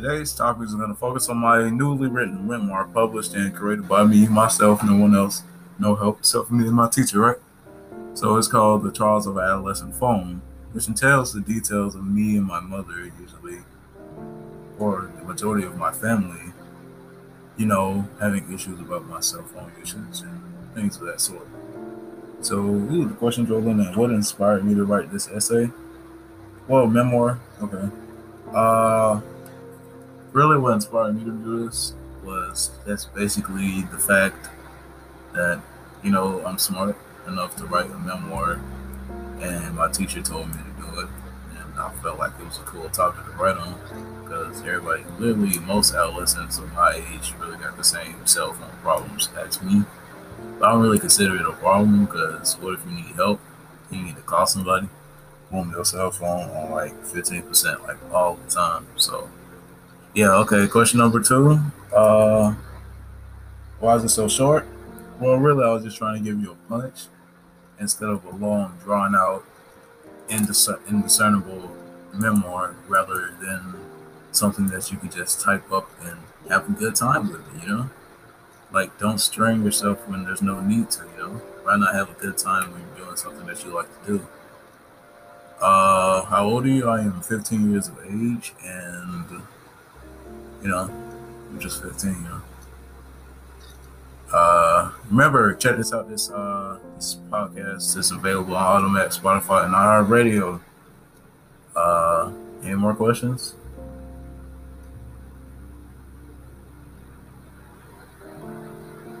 Today's topic is going to focus on my newly written memoir published and created by me, myself, no one else, no help except for me and my teacher, right? So it's called The Trials of Adolescent Phone, which entails the details of me and my mother, usually, or the majority of my family, you know, having issues about my cell phone usage and things of that sort. So, ooh, the question in and what inspired me to write this essay? Well, memoir, okay. Uh, really what inspired me to do this was that's basically the fact that you know I'm smart enough to write a memoir, and my teacher told me to do it, and I felt like it was a cool topic to write on because everybody, literally most adolescents of my age, really got the same cell phone problems as me. But I don't really consider it a problem because what if you need help? You need to call somebody. Boom, your cell phone on like 15%, like all the time. So yeah, okay. Question number two. Uh, why is it so short? Well, really, I was just trying to give you a punch instead of a long, drawn out, indiscernible memoir rather than something that you could just type up and have a good time with it, you know? Like, don't strain yourself when there's no need to, you know? Why not have a good time when you're doing something that you like to do? Uh, how old are you? I am 15 years of age, and you know, I'm just 15, you know. Uh, remember, check this out. This uh, this podcast is available on Audiomack, Spotify, and iHeartRadio. Uh, any more questions?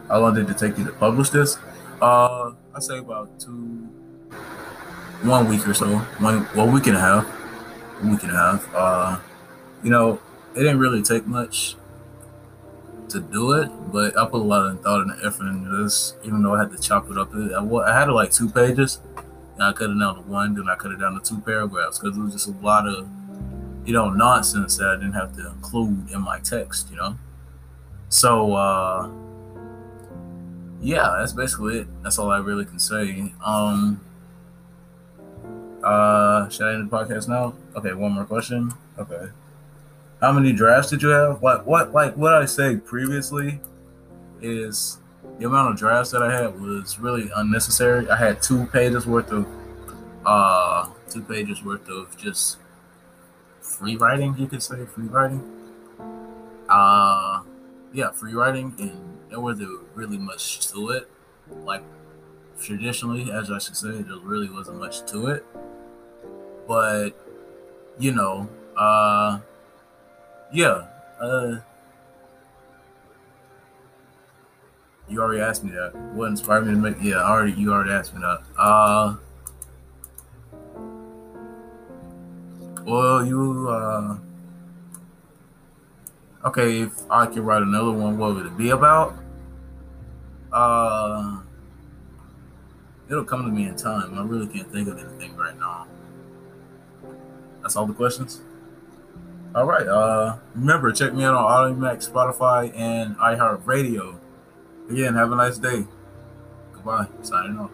How long did it take you to publish this? Uh, I say about two, one week or so, one, one week and a half, a week and a half. Uh, you know, it didn't really take much to do it, but I put a lot of thought and effort into this, even though I had to chop it up. I, had like two pages, and I cut it down to one, then I cut it down to two paragraphs because it was just a lot of, you know, nonsense that I didn't have to include in my text, you know? So, uh, yeah, that's basically it. That's all I really can say. Um, uh, should I end the podcast now? Okay, one more question. Okay. How many drafts did you have? What what like what I say previously is the amount of drafts that I had was really unnecessary. I had two pages worth of uh two pages worth of just free writing, you could say free writing. Uh yeah, free writing and there wasn't really much to it. Like traditionally, as I should say, there really wasn't much to it. But you know, uh yeah. Uh, you already asked me that. What inspired me to make? Yeah, already. You already asked me that. Uh. Well, you. Uh. Okay, if I could write another one, what would it be about? Uh. It'll come to me in time. I really can't think of anything right now. That's all the questions. All right. Uh, remember, check me out on Audiomack, Spotify, and iHeartRadio. Again, have a nice day. Goodbye. Signing off.